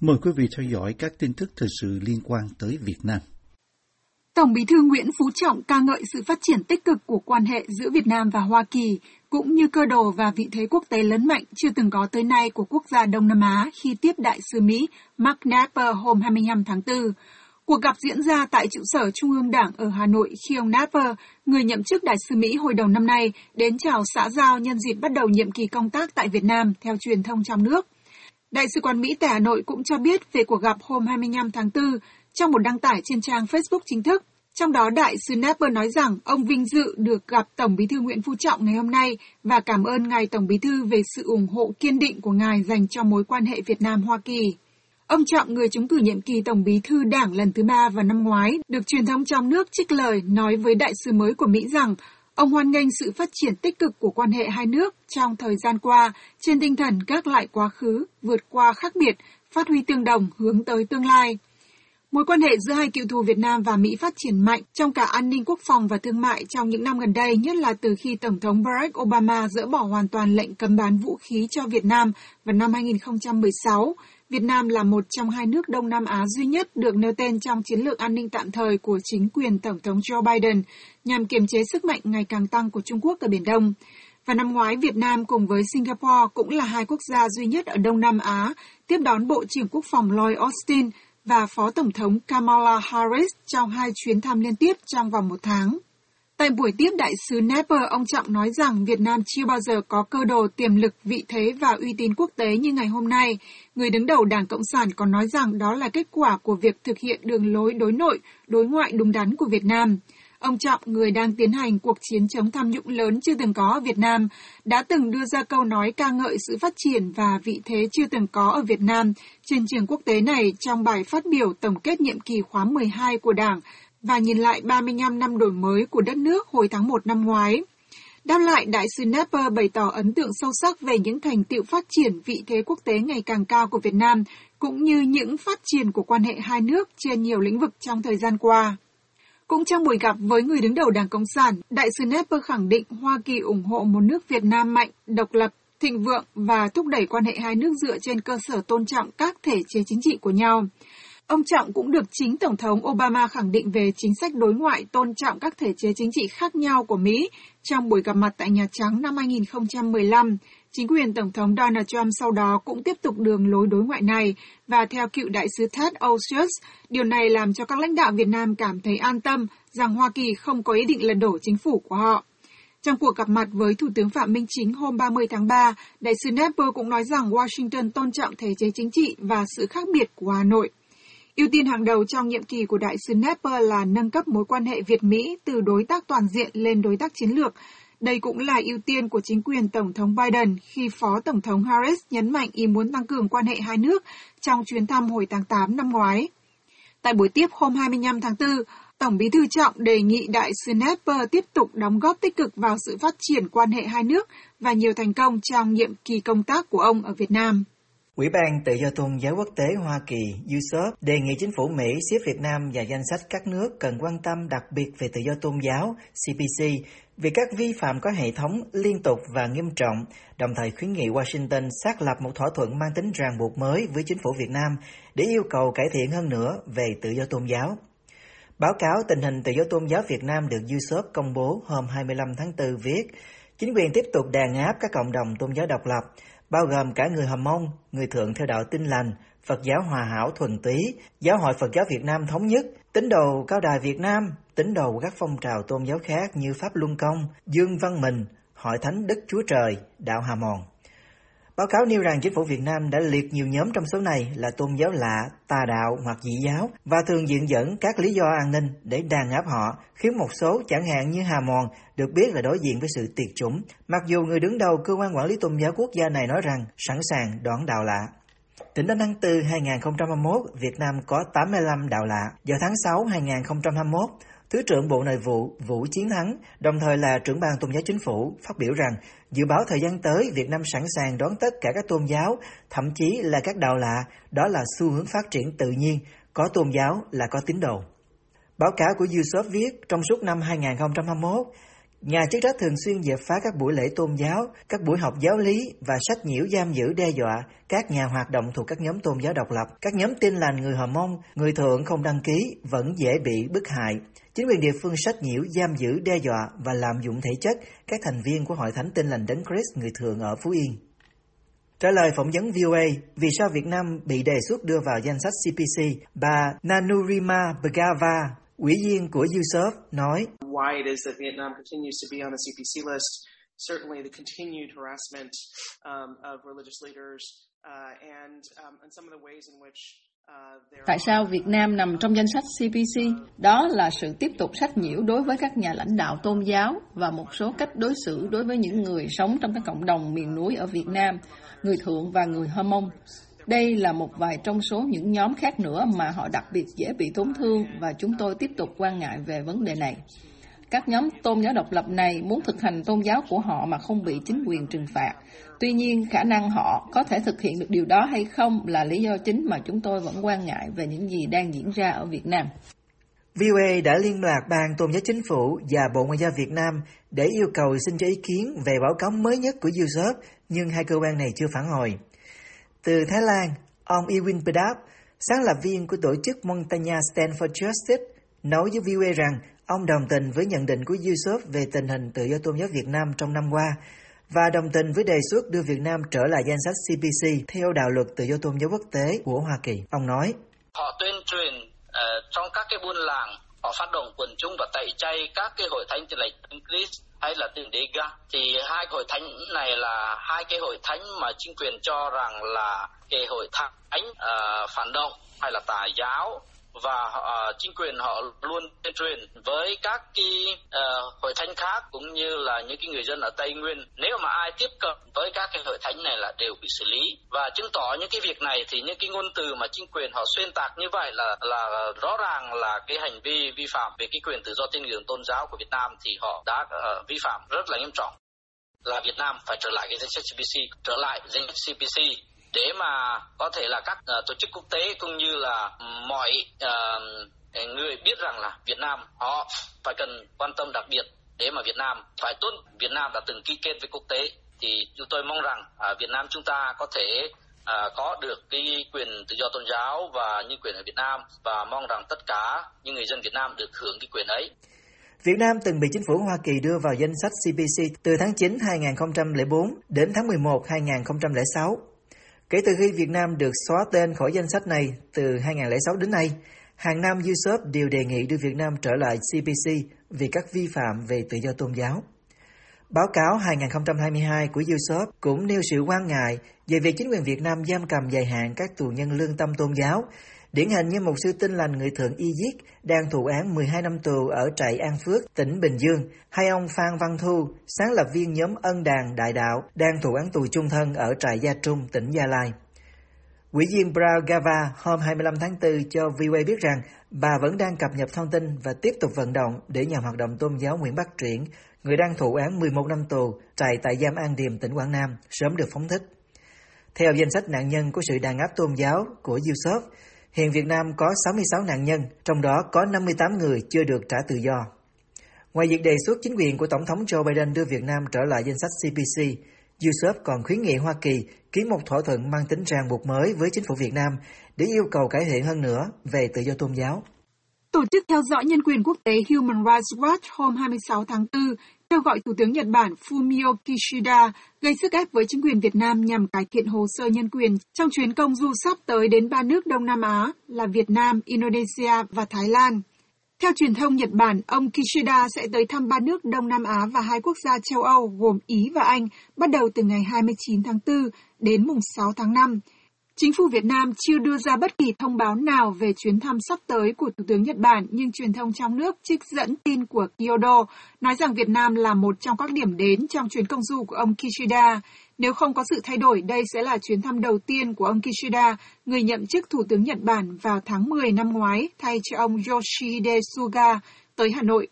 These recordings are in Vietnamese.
Mời quý vị theo dõi các tin tức thời sự liên quan tới Việt Nam. Tổng Bí thư Nguyễn Phú Trọng ca ngợi sự phát triển tích cực của quan hệ giữa Việt Nam và Hoa Kỳ, cũng như cơ đồ và vị thế quốc tế lớn mạnh chưa từng có tới nay của quốc gia Đông Nam Á khi tiếp đại sứ Mỹ Mark Napper hôm 25 tháng 4. Cuộc gặp diễn ra tại trụ sở Trung ương Đảng ở Hà Nội khi ông Napper, người nhậm chức đại sứ Mỹ hồi đầu năm nay, đến chào xã giao nhân dịp bắt đầu nhiệm kỳ công tác tại Việt Nam theo truyền thông trong nước. Đại sứ quán Mỹ tại Hà Nội cũng cho biết về cuộc gặp hôm 25 tháng 4 trong một đăng tải trên trang Facebook chính thức. Trong đó, đại sứ Napper nói rằng ông vinh dự được gặp Tổng bí thư Nguyễn Phú Trọng ngày hôm nay và cảm ơn Ngài Tổng bí thư về sự ủng hộ kiên định của Ngài dành cho mối quan hệ Việt Nam-Hoa Kỳ. Ông Trọng, người trúng cử nhiệm kỳ Tổng bí thư Đảng lần thứ ba vào năm ngoái, được truyền thông trong nước trích lời nói với đại sứ mới của Mỹ rằng ông hoan nghênh sự phát triển tích cực của quan hệ hai nước trong thời gian qua trên tinh thần gác lại quá khứ, vượt qua khác biệt, phát huy tương đồng hướng tới tương lai. Mối quan hệ giữa hai cựu thù Việt Nam và Mỹ phát triển mạnh trong cả an ninh quốc phòng và thương mại trong những năm gần đây, nhất là từ khi Tổng thống Barack Obama dỡ bỏ hoàn toàn lệnh cấm bán vũ khí cho Việt Nam vào năm 2016. Việt Nam là một trong hai nước Đông Nam Á duy nhất được nêu tên trong chiến lược an ninh tạm thời của chính quyền Tổng thống Joe Biden nhằm kiềm chế sức mạnh ngày càng tăng của Trung Quốc ở Biển Đông. Và năm ngoái, Việt Nam cùng với Singapore cũng là hai quốc gia duy nhất ở Đông Nam Á tiếp đón Bộ trưởng Quốc phòng Lloyd Austin và Phó Tổng thống Kamala Harris trong hai chuyến thăm liên tiếp trong vòng một tháng. Tại buổi tiếp đại sứ Nepal, ông Trọng nói rằng Việt Nam chưa bao giờ có cơ đồ tiềm lực, vị thế và uy tín quốc tế như ngày hôm nay. Người đứng đầu Đảng Cộng sản còn nói rằng đó là kết quả của việc thực hiện đường lối đối nội, đối ngoại đúng đắn của Việt Nam. Ông Trọng, người đang tiến hành cuộc chiến chống tham nhũng lớn chưa từng có ở Việt Nam, đã từng đưa ra câu nói ca ngợi sự phát triển và vị thế chưa từng có ở Việt Nam trên trường quốc tế này trong bài phát biểu tổng kết nhiệm kỳ khóa 12 của Đảng và nhìn lại 35 năm đổi mới của đất nước hồi tháng 1 năm ngoái. Đáp lại, Đại sứ Nepper bày tỏ ấn tượng sâu sắc về những thành tựu phát triển vị thế quốc tế ngày càng cao của Việt Nam, cũng như những phát triển của quan hệ hai nước trên nhiều lĩnh vực trong thời gian qua. Cũng trong buổi gặp với người đứng đầu Đảng Cộng sản, Đại sứ Nepper khẳng định Hoa Kỳ ủng hộ một nước Việt Nam mạnh, độc lập, thịnh vượng và thúc đẩy quan hệ hai nước dựa trên cơ sở tôn trọng các thể chế chính trị của nhau. Ông Trọng cũng được chính Tổng thống Obama khẳng định về chính sách đối ngoại tôn trọng các thể chế chính trị khác nhau của Mỹ trong buổi gặp mặt tại Nhà Trắng năm 2015. Chính quyền Tổng thống Donald Trump sau đó cũng tiếp tục đường lối đối ngoại này và theo cựu đại sứ Ted Osius, điều này làm cho các lãnh đạo Việt Nam cảm thấy an tâm rằng Hoa Kỳ không có ý định lật đổ chính phủ của họ. Trong cuộc gặp mặt với Thủ tướng Phạm Minh Chính hôm 30 tháng 3, đại sứ Nepper cũng nói rằng Washington tôn trọng thể chế chính trị và sự khác biệt của Hà Nội. Ưu tiên hàng đầu trong nhiệm kỳ của đại sứ Nepper là nâng cấp mối quan hệ Việt-Mỹ từ đối tác toàn diện lên đối tác chiến lược. Đây cũng là ưu tiên của chính quyền Tổng thống Biden khi Phó Tổng thống Harris nhấn mạnh ý muốn tăng cường quan hệ hai nước trong chuyến thăm hồi tháng 8 năm ngoái. Tại buổi tiếp hôm 25 tháng 4, Tổng bí thư Trọng đề nghị đại sứ Nepper tiếp tục đóng góp tích cực vào sự phát triển quan hệ hai nước và nhiều thành công trong nhiệm kỳ công tác của ông ở Việt Nam. Ủy ban Tự do Tôn giáo Quốc tế Hoa Kỳ USOP đề nghị chính phủ Mỹ xếp Việt Nam vào danh sách các nước cần quan tâm đặc biệt về tự do tôn giáo CPC vì các vi phạm có hệ thống liên tục và nghiêm trọng, đồng thời khuyến nghị Washington xác lập một thỏa thuận mang tính ràng buộc mới với chính phủ Việt Nam để yêu cầu cải thiện hơn nữa về tự do tôn giáo. Báo cáo tình hình tự do tôn giáo Việt Nam được USOP công bố hôm 25 tháng 4 viết, chính quyền tiếp tục đàn áp các cộng đồng tôn giáo độc lập, bao gồm cả người Hầm Mông, người Thượng theo đạo Tin Lành, Phật giáo Hòa Hảo Thuần Túy, Giáo hội Phật giáo Việt Nam Thống Nhất, tín đồ Cao Đài Việt Nam, tín đồ các phong trào tôn giáo khác như Pháp Luân Công, Dương Văn Mình, Hội Thánh Đức Chúa Trời, Đạo Hà Mòn. Báo cáo nêu rằng chính phủ Việt Nam đã liệt nhiều nhóm trong số này là tôn giáo lạ, tà đạo hoặc dị giáo và thường diện dẫn các lý do an ninh để đàn áp họ, khiến một số chẳng hạn như Hà Mòn được biết là đối diện với sự tiệt chủng, mặc dù người đứng đầu cơ quan quản lý tôn giáo quốc gia này nói rằng sẵn sàng đón đạo lạ. Tính đến tháng 4 2021, Việt Nam có 85 đạo lạ. Vào tháng 6 2021, Thứ trưởng Bộ Nội vụ Vũ Chiến Thắng, đồng thời là trưởng ban tôn giáo chính phủ, phát biểu rằng dự báo thời gian tới Việt Nam sẵn sàng đón tất cả các tôn giáo, thậm chí là các đạo lạ, đó là xu hướng phát triển tự nhiên, có tôn giáo là có tín đồ. Báo cáo của USOP viết trong suốt năm 2021, Nhà chức trách thường xuyên dẹp phá các buổi lễ tôn giáo, các buổi học giáo lý và sách nhiễu giam giữ đe dọa các nhà hoạt động thuộc các nhóm tôn giáo độc lập. Các nhóm tin lành người Hờ Mông, người thượng không đăng ký vẫn dễ bị bức hại. Chính quyền địa phương sách nhiễu, giam giữ, đe dọa và lạm dụng thể chất các thành viên của hội thánh tin lành Đấng Christ người thượng ở Phú Yên. Trả lời phỏng vấn VOA vì sao Việt Nam bị đề xuất đưa vào danh sách CPC, bà Nanurima Bhagava, ủy viên của USOF, nói Why it is that Vietnam continues to be on the CPC list, certainly the continued harassment um, of religious leaders uh, and, um, and some of the ways in which Tại sao Việt Nam nằm trong danh sách CPC? Đó là sự tiếp tục sách nhiễu đối với các nhà lãnh đạo tôn giáo và một số cách đối xử đối với những người sống trong các cộng đồng miền núi ở Việt Nam, người Thượng và người Hơ Mông. Đây là một vài trong số những nhóm khác nữa mà họ đặc biệt dễ bị tổn thương và chúng tôi tiếp tục quan ngại về vấn đề này. Các nhóm tôn giáo độc lập này muốn thực hành tôn giáo của họ mà không bị chính quyền trừng phạt. Tuy nhiên, khả năng họ có thể thực hiện được điều đó hay không là lý do chính mà chúng tôi vẫn quan ngại về những gì đang diễn ra ở Việt Nam. VOA đã liên lạc Ban Tôn giáo Chính phủ và Bộ Ngoại giao Việt Nam để yêu cầu xin cho ý kiến về báo cáo mới nhất của USOP, nhưng hai cơ quan này chưa phản hồi. Từ Thái Lan, ông Ewin Bedap, sáng lập viên của tổ chức Montana Stand for Justice, nói với VOA rằng ông đồng tình với nhận định của Yusuf về tình hình tự do tôn giáo Việt Nam trong năm qua và đồng tình với đề xuất đưa Việt Nam trở lại danh sách CPC theo đạo luật tự do tôn giáo quốc tế của Hoa Kỳ. Ông nói, Họ tuyên truyền uh, trong các cái buôn làng, họ phát động quần chúng và tẩy chay các cái hội thánh tin lành Christ hay là tiền đế ga. Thì hai hội thánh này là hai cái hội thánh mà chính quyền cho rằng là cái hội thánh uh, phản động hay là tà giáo và họ, ờ, chính quyền họ luôn tuyên truyền với các cái uh, hội thánh khác cũng như là những cái người dân ở Tây Nguyên. Nếu mà ai tiếp cận với các cái hội thánh này là đều bị xử lý. Và chứng tỏ những cái việc này thì những cái ngôn từ mà chính quyền họ xuyên tạc như vậy là là rõ ràng là cái hành vi vi phạm về cái quyền tự do tin ngưỡng tôn giáo của Việt Nam thì họ đã uh, vi phạm rất là nghiêm trọng. Là Việt Nam phải trở lại cái danh sách CPC trở lại danh sách CPC để mà có thể là các uh, tổ chức quốc tế cũng như là ừ, mọi uh, người biết rằng là Việt Nam họ phải cần quan tâm đặc biệt để mà Việt Nam phải tuân Việt Nam đã từng ký kết với quốc tế thì chúng tôi mong rằng uh, Việt Nam chúng ta có thể uh, có được cái quyền tự do tôn giáo và nhân quyền ở Việt Nam và mong rằng tất cả những người dân Việt Nam được hưởng cái quyền ấy. Việt Nam từng bị chính phủ Hoa Kỳ đưa vào danh sách CPC từ tháng 9 2004 đến tháng 11 2006. Kể từ khi Việt Nam được xóa tên khỏi danh sách này từ 2006 đến nay, hàng năm USOP đều đề nghị đưa Việt Nam trở lại CPC vì các vi phạm về tự do tôn giáo. Báo cáo 2022 của USOP cũng nêu sự quan ngại về việc chính quyền Việt Nam giam cầm dài hạn các tù nhân lương tâm tôn giáo Điển hình như một sư tinh lành người thượng Y Diết đang thụ án 12 năm tù ở trại An Phước, tỉnh Bình Dương, hay ông Phan Văn Thu, sáng lập viên nhóm Ân Đàn Đại Đạo, đang thụ án tù chung thân ở trại Gia Trung, tỉnh Gia Lai. Quỹ viên Brown Gava hôm 25 tháng 4 cho VOA biết rằng bà vẫn đang cập nhật thông tin và tiếp tục vận động để nhà hoạt động tôn giáo Nguyễn Bắc Triển, người đang thụ án 11 năm tù, trại tại giam An Điềm, tỉnh Quảng Nam, sớm được phóng thích. Theo danh sách nạn nhân của sự đàn áp tôn giáo của USOP, Hiện Việt Nam có 66 nạn nhân, trong đó có 58 người chưa được trả tự do. Ngoài việc đề xuất chính quyền của Tổng thống Joe Biden đưa Việt Nam trở lại danh sách CPC, USOP còn khuyến nghị Hoa Kỳ ký một thỏa thuận mang tính ràng buộc mới với chính phủ Việt Nam để yêu cầu cải thiện hơn nữa về tự do tôn giáo. Tổ chức theo dõi nhân quyền quốc tế Human Rights Watch hôm 26 tháng 4 kêu gọi Thủ tướng Nhật Bản Fumio Kishida gây sức ép với chính quyền Việt Nam nhằm cải thiện hồ sơ nhân quyền trong chuyến công du sắp tới đến ba nước Đông Nam Á là Việt Nam, Indonesia và Thái Lan. Theo truyền thông Nhật Bản, ông Kishida sẽ tới thăm ba nước Đông Nam Á và hai quốc gia châu Âu gồm Ý và Anh bắt đầu từ ngày 29 tháng 4 đến mùng 6 tháng 5 Chính phủ Việt Nam chưa đưa ra bất kỳ thông báo nào về chuyến thăm sắp tới của Thủ tướng Nhật Bản, nhưng truyền thông trong nước trích dẫn tin của Kyodo nói rằng Việt Nam là một trong các điểm đến trong chuyến công du của ông Kishida. Nếu không có sự thay đổi, đây sẽ là chuyến thăm đầu tiên của ông Kishida, người nhậm chức Thủ tướng Nhật Bản vào tháng 10 năm ngoái, thay cho ông Yoshihide Suga tới Hà Nội.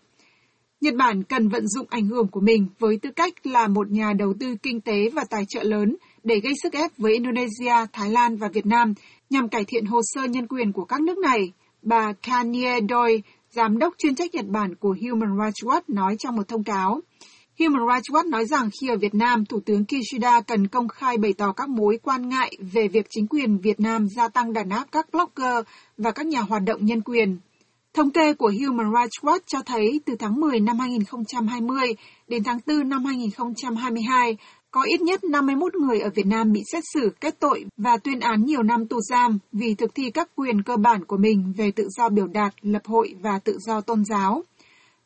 Nhật Bản cần vận dụng ảnh hưởng của mình với tư cách là một nhà đầu tư kinh tế và tài trợ lớn – để gây sức ép với Indonesia, Thái Lan và Việt Nam nhằm cải thiện hồ sơ nhân quyền của các nước này, bà Kanye Doi, giám đốc chuyên trách Nhật Bản của Human Rights Watch nói trong một thông cáo. Human Rights Watch nói rằng khi ở Việt Nam, Thủ tướng Kishida cần công khai bày tỏ các mối quan ngại về việc chính quyền Việt Nam gia tăng đàn áp các blogger và các nhà hoạt động nhân quyền. Thống kê của Human Rights Watch cho thấy từ tháng 10 năm 2020 đến tháng 4 năm 2022, có ít nhất 51 người ở Việt Nam bị xét xử kết tội và tuyên án nhiều năm tù giam vì thực thi các quyền cơ bản của mình về tự do biểu đạt, lập hội và tự do tôn giáo.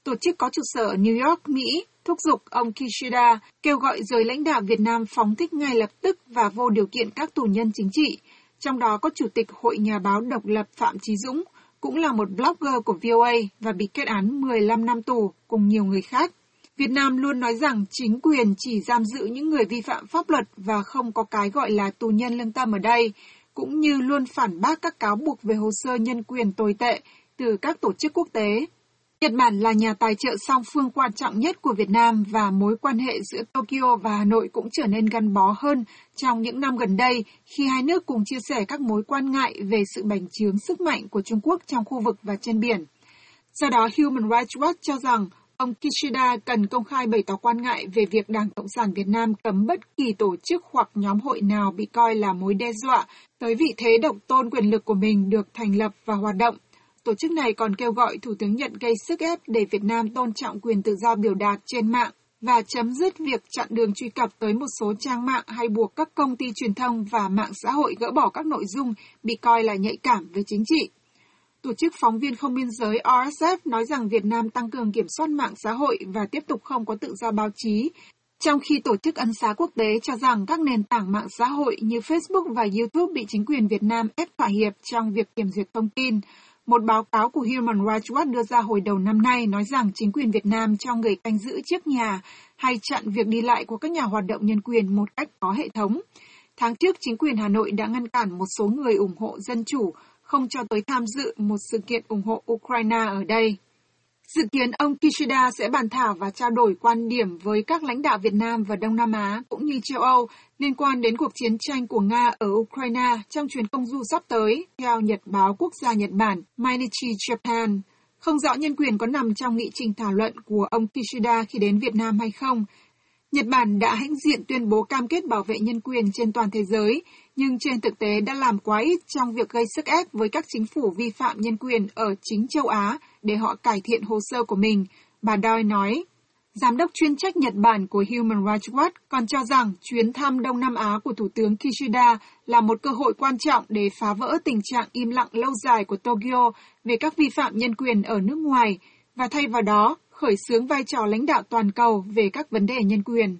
Tổ chức có trụ sở ở New York, Mỹ, thúc giục ông Kishida kêu gọi giới lãnh đạo Việt Nam phóng thích ngay lập tức và vô điều kiện các tù nhân chính trị, trong đó có Chủ tịch Hội Nhà báo độc lập Phạm Trí Dũng, cũng là một blogger của VOA và bị kết án 15 năm tù cùng nhiều người khác. Việt Nam luôn nói rằng chính quyền chỉ giam giữ những người vi phạm pháp luật và không có cái gọi là tù nhân lương tâm ở đây, cũng như luôn phản bác các cáo buộc về hồ sơ nhân quyền tồi tệ từ các tổ chức quốc tế. Nhật Bản là nhà tài trợ song phương quan trọng nhất của Việt Nam và mối quan hệ giữa Tokyo và Hà Nội cũng trở nên gắn bó hơn trong những năm gần đây khi hai nước cùng chia sẻ các mối quan ngại về sự bành trướng sức mạnh của Trung Quốc trong khu vực và trên biển. Do đó, Human Rights Watch cho rằng ông Kishida cần công khai bày tỏ quan ngại về việc Đảng Cộng sản Việt Nam cấm bất kỳ tổ chức hoặc nhóm hội nào bị coi là mối đe dọa tới vị thế độc tôn quyền lực của mình được thành lập và hoạt động Tổ chức này còn kêu gọi Thủ tướng Nhật gây sức ép để Việt Nam tôn trọng quyền tự do biểu đạt trên mạng và chấm dứt việc chặn đường truy cập tới một số trang mạng hay buộc các công ty truyền thông và mạng xã hội gỡ bỏ các nội dung bị coi là nhạy cảm về chính trị. Tổ chức phóng viên không biên giới RSF nói rằng Việt Nam tăng cường kiểm soát mạng xã hội và tiếp tục không có tự do báo chí, trong khi Tổ chức Ân xá Quốc tế cho rằng các nền tảng mạng xã hội như Facebook và YouTube bị chính quyền Việt Nam ép thỏa hiệp trong việc kiểm duyệt thông tin. Một báo cáo của Human Rights Watch đưa ra hồi đầu năm nay nói rằng chính quyền Việt Nam cho người canh giữ trước nhà hay chặn việc đi lại của các nhà hoạt động nhân quyền một cách có hệ thống. Tháng trước, chính quyền Hà Nội đã ngăn cản một số người ủng hộ dân chủ không cho tới tham dự một sự kiện ủng hộ Ukraine ở đây. Dự kiến ông Kishida sẽ bàn thảo và trao đổi quan điểm với các lãnh đạo Việt Nam và Đông Nam Á cũng như châu Âu liên quan đến cuộc chiến tranh của Nga ở Ukraine trong chuyến công du sắp tới, theo Nhật báo Quốc gia Nhật Bản Mainichi Japan. Không rõ nhân quyền có nằm trong nghị trình thảo luận của ông Kishida khi đến Việt Nam hay không. Nhật Bản đã hãnh diện tuyên bố cam kết bảo vệ nhân quyền trên toàn thế giới, nhưng trên thực tế đã làm quá ít trong việc gây sức ép với các chính phủ vi phạm nhân quyền ở chính châu Á để họ cải thiện hồ sơ của mình, bà Doi nói. Giám đốc chuyên trách Nhật Bản của Human Rights Watch còn cho rằng chuyến thăm Đông Nam Á của Thủ tướng Kishida là một cơ hội quan trọng để phá vỡ tình trạng im lặng lâu dài của Tokyo về các vi phạm nhân quyền ở nước ngoài và thay vào đó khởi xướng vai trò lãnh đạo toàn cầu về các vấn đề nhân quyền.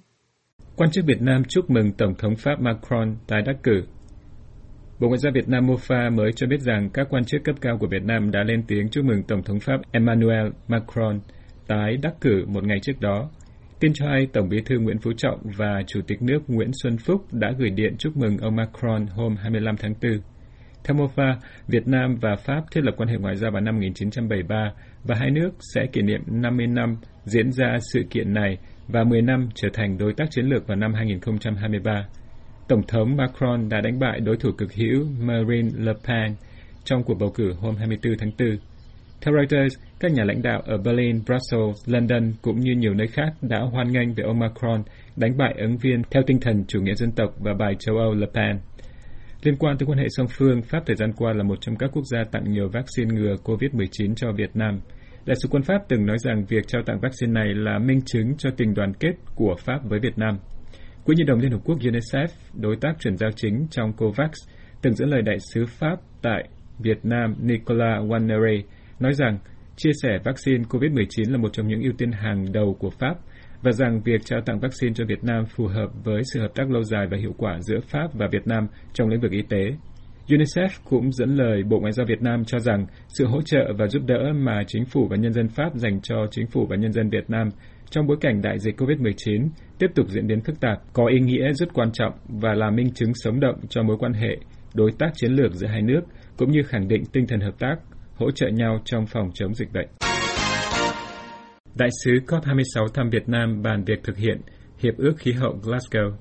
Quan chức Việt Nam chúc mừng Tổng thống Pháp Macron tái đắc cử. Bộ Ngoại giao Việt Nam MOFA mới cho biết rằng các quan chức cấp cao của Việt Nam đã lên tiếng chúc mừng Tổng thống Pháp Emmanuel Macron tái đắc cử một ngày trước đó. Tin cho hay, Tổng bí thư Nguyễn Phú Trọng và Chủ tịch nước Nguyễn Xuân Phúc đã gửi điện chúc mừng ông Macron hôm 25 tháng 4. Theo MOFA, Việt Nam và Pháp thiết lập quan hệ ngoại giao vào năm 1973 và hai nước sẽ kỷ niệm 50 năm diễn ra sự kiện này và 10 năm trở thành đối tác chiến lược vào năm 2023. Tổng thống Macron đã đánh bại đối thủ cực hữu Marine Le Pen trong cuộc bầu cử hôm 24 tháng 4. Theo Reuters, các nhà lãnh đạo ở Berlin, Brussels, London cũng như nhiều nơi khác đã hoan nghênh về ông Macron đánh bại ứng viên theo tinh thần chủ nghĩa dân tộc và bài châu Âu Le Pen. Liên quan tới quan hệ song phương, Pháp thời gian qua là một trong các quốc gia tặng nhiều vaccine ngừa COVID-19 cho Việt Nam. Đại sứ quân Pháp từng nói rằng việc trao tặng vaccine này là minh chứng cho tình đoàn kết của Pháp với Việt Nam. Quỹ Nhi đồng Liên Hợp Quốc UNICEF, đối tác chuyển giao chính trong COVAX, từng dẫn lời đại sứ Pháp tại Việt Nam Nicolas Wanneray nói rằng chia sẻ vaccine COVID-19 là một trong những ưu tiên hàng đầu của Pháp và rằng việc trao tặng vaccine cho Việt Nam phù hợp với sự hợp tác lâu dài và hiệu quả giữa Pháp và Việt Nam trong lĩnh vực y tế. UNICEF cũng dẫn lời Bộ Ngoại giao Việt Nam cho rằng sự hỗ trợ và giúp đỡ mà chính phủ và nhân dân Pháp dành cho chính phủ và nhân dân Việt Nam trong bối cảnh đại dịch COVID-19 tiếp tục diễn biến phức tạp có ý nghĩa rất quan trọng và là minh chứng sống động cho mối quan hệ đối tác chiến lược giữa hai nước cũng như khẳng định tinh thần hợp tác, hỗ trợ nhau trong phòng chống dịch bệnh. Đại sứ COP26 thăm Việt Nam bàn việc thực hiện Hiệp ước Khí hậu Glasgow.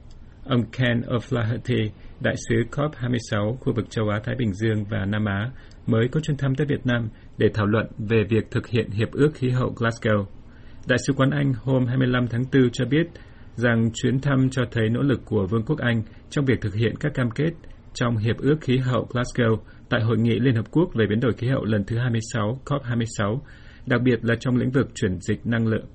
Ông Ken O'Flaherty, đại sứ COP26 khu vực châu Á-Thái Bình Dương và Nam Á, mới có chuyến thăm tới Việt Nam để thảo luận về việc thực hiện Hiệp ước Khí hậu Glasgow. Đại sứ quán Anh hôm 25 tháng 4 cho biết rằng chuyến thăm cho thấy nỗ lực của Vương quốc Anh trong việc thực hiện các cam kết trong Hiệp ước Khí hậu Glasgow tại Hội nghị Liên Hợp Quốc về biến đổi khí hậu lần thứ 26 COP26, đặc biệt là trong lĩnh vực chuyển dịch năng lượng.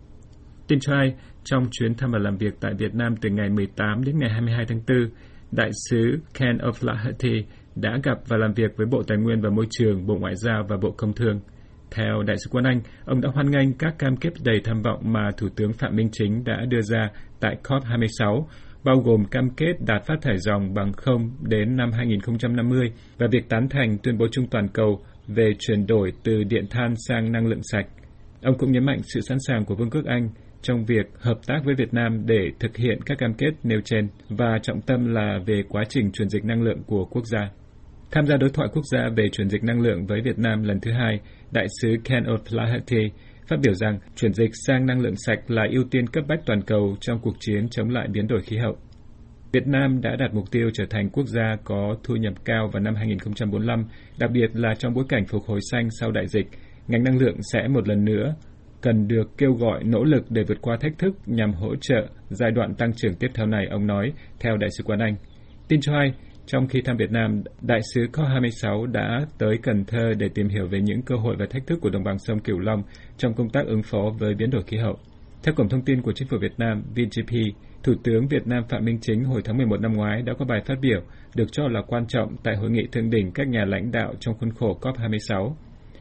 Tin cho hay, trong chuyến thăm và làm việc tại Việt Nam từ ngày 18 đến ngày 22 tháng 4, Đại sứ Ken O'Flaherty đã gặp và làm việc với Bộ Tài nguyên và Môi trường, Bộ Ngoại giao và Bộ Công Thương. Theo Đại sứ Quân Anh, ông đã hoan nghênh các cam kết đầy tham vọng mà Thủ tướng Phạm Minh Chính đã đưa ra tại COP26, bao gồm cam kết đạt phát thải dòng bằng không đến năm 2050 và việc tán thành tuyên bố chung toàn cầu về chuyển đổi từ điện than sang năng lượng sạch. Ông cũng nhấn mạnh sự sẵn sàng của Vương quốc Anh trong việc hợp tác với Việt Nam để thực hiện các cam kết nêu trên và trọng tâm là về quá trình chuyển dịch năng lượng của quốc gia. Tham gia đối thoại quốc gia về chuyển dịch năng lượng với Việt Nam lần thứ hai, Đại sứ Ken O'Flaherty phát biểu rằng chuyển dịch sang năng lượng sạch là ưu tiên cấp bách toàn cầu trong cuộc chiến chống lại biến đổi khí hậu. Việt Nam đã đạt mục tiêu trở thành quốc gia có thu nhập cao vào năm 2045, đặc biệt là trong bối cảnh phục hồi xanh sau đại dịch, ngành năng lượng sẽ một lần nữa cần được kêu gọi nỗ lực để vượt qua thách thức nhằm hỗ trợ giai đoạn tăng trưởng tiếp theo này, ông nói, theo Đại sứ quán Anh. Tin cho hay, trong khi thăm Việt Nam, Đại sứ COP26 đã tới Cần Thơ để tìm hiểu về những cơ hội và thách thức của đồng bằng sông Cửu Long trong công tác ứng phó với biến đổi khí hậu. Theo Cổng Thông tin của Chính phủ Việt Nam, VGP, Thủ tướng Việt Nam Phạm Minh Chính hồi tháng 11 năm ngoái đã có bài phát biểu được cho là quan trọng tại hội nghị thượng đỉnh các nhà lãnh đạo trong khuôn khổ COP26.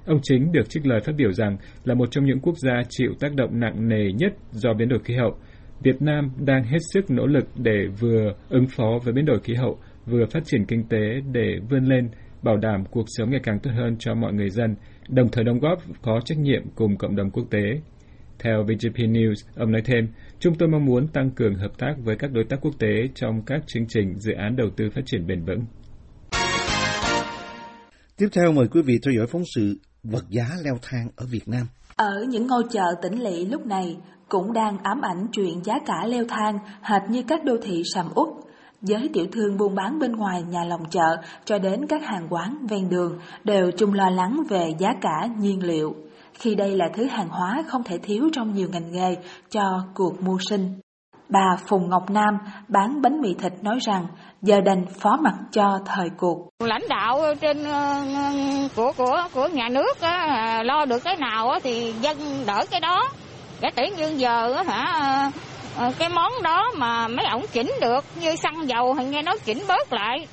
Ông Chính được trích lời phát biểu rằng là một trong những quốc gia chịu tác động nặng nề nhất do biến đổi khí hậu. Việt Nam đang hết sức nỗ lực để vừa ứng phó với biến đổi khí hậu, vừa phát triển kinh tế để vươn lên, bảo đảm cuộc sống ngày càng tốt hơn cho mọi người dân, đồng thời đóng góp có trách nhiệm cùng cộng đồng quốc tế. Theo VGP News, ông nói thêm, chúng tôi mong muốn tăng cường hợp tác với các đối tác quốc tế trong các chương trình dự án đầu tư phát triển bền vững. Tiếp theo mời quý vị theo dõi phóng sự vật giá leo thang ở Việt Nam. Ở những ngôi chợ tỉnh lỵ lúc này cũng đang ám ảnh chuyện giá cả leo thang hệt như các đô thị sầm uất. Giới tiểu thương buôn bán bên ngoài nhà lòng chợ cho đến các hàng quán ven đường đều chung lo lắng về giá cả nhiên liệu, khi đây là thứ hàng hóa không thể thiếu trong nhiều ngành nghề cho cuộc mưu sinh. Bà Phùng Ngọc Nam bán bánh mì thịt nói rằng giờ đành phó mặt cho thời cuộc. Lãnh đạo trên ờ, của của của nhà nước á, lo được cái nào á, thì dân đỡ cái đó. Cái tỷ dương giờ hả ờ, cái món đó mà mấy ổng chỉnh được như xăng dầu thì nghe nói chỉnh bớt lại.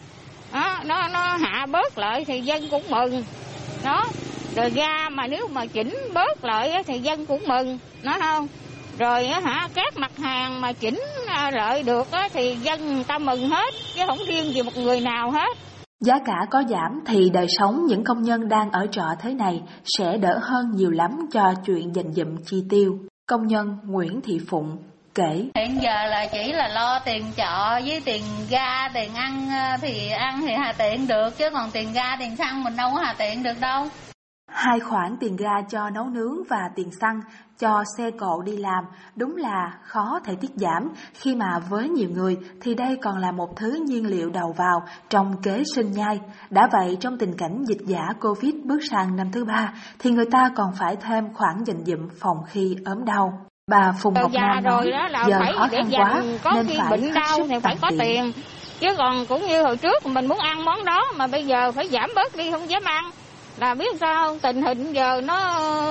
Đó, nó nó hạ bớt lại thì dân cũng mừng. Đó. Rồi ga mà nếu mà chỉnh bớt lại thì dân cũng mừng, nói không? rồi hả các mặt hàng mà chỉnh à, lợi được thì dân người ta mừng hết chứ không riêng gì một người nào hết Giá cả có giảm thì đời sống những công nhân đang ở trọ thế này sẽ đỡ hơn nhiều lắm cho chuyện dành dụm chi tiêu. Công nhân Nguyễn Thị Phụng kể. Hiện giờ là chỉ là lo tiền trọ với tiền ga, tiền ăn à, thì ăn thì hà tiện được chứ còn tiền ga, tiền xăng mình đâu có hà tiện được đâu. Hai khoản tiền ga cho nấu nướng và tiền xăng cho xe cộ đi làm đúng là khó thể tiết giảm khi mà với nhiều người thì đây còn là một thứ nhiên liệu đầu vào trong kế sinh nhai. Đã vậy trong tình cảnh dịch giả Covid bước sang năm thứ ba thì người ta còn phải thêm khoản dành dụm phòng khi ốm đau. Bà Phùng Ngọc Nam nói giờ khó khăn quá nên phải bệnh đau thì phải có tiền. Chứ còn cũng như hồi trước mình muốn ăn món đó mà bây giờ phải giảm bớt đi không dám ăn là biết sao không? Tình hình giờ nó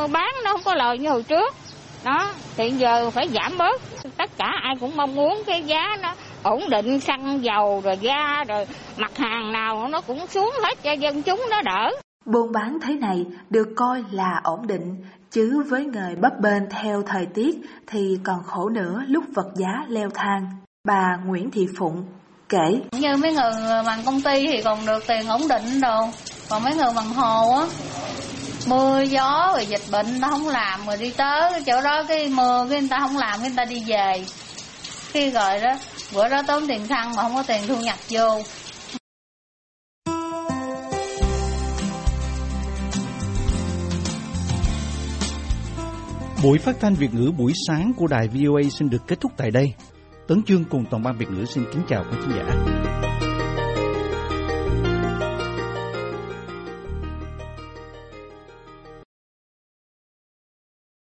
bán nó không có lời như hồi trước. Đó thì giờ phải giảm bớt. Tất cả ai cũng mong muốn cái giá nó ổn định xăng dầu rồi ga rồi mặt hàng nào nó cũng xuống hết cho dân chúng nó đỡ. Buôn bán thế này được coi là ổn định chứ với người bấp bênh theo thời tiết thì còn khổ nữa lúc vật giá leo thang. Bà Nguyễn Thị Phụng kể. Như mấy người bằng công ty thì còn được tiền ổn định đồ còn mấy người bằng hồ á, mưa gió rồi dịch bệnh ta không làm rồi đi tới chỗ đó, cái mưa cái người ta không làm, cái người ta đi về khi rồi đó, bữa đó tốn tiền xăng mà không có tiền thu nhập vô Buổi phát thanh Việt ngữ buổi sáng của đài VOA xin được kết thúc tại đây. Tấn Chương cùng toàn ban Việt ngữ xin kính chào quý khán giả.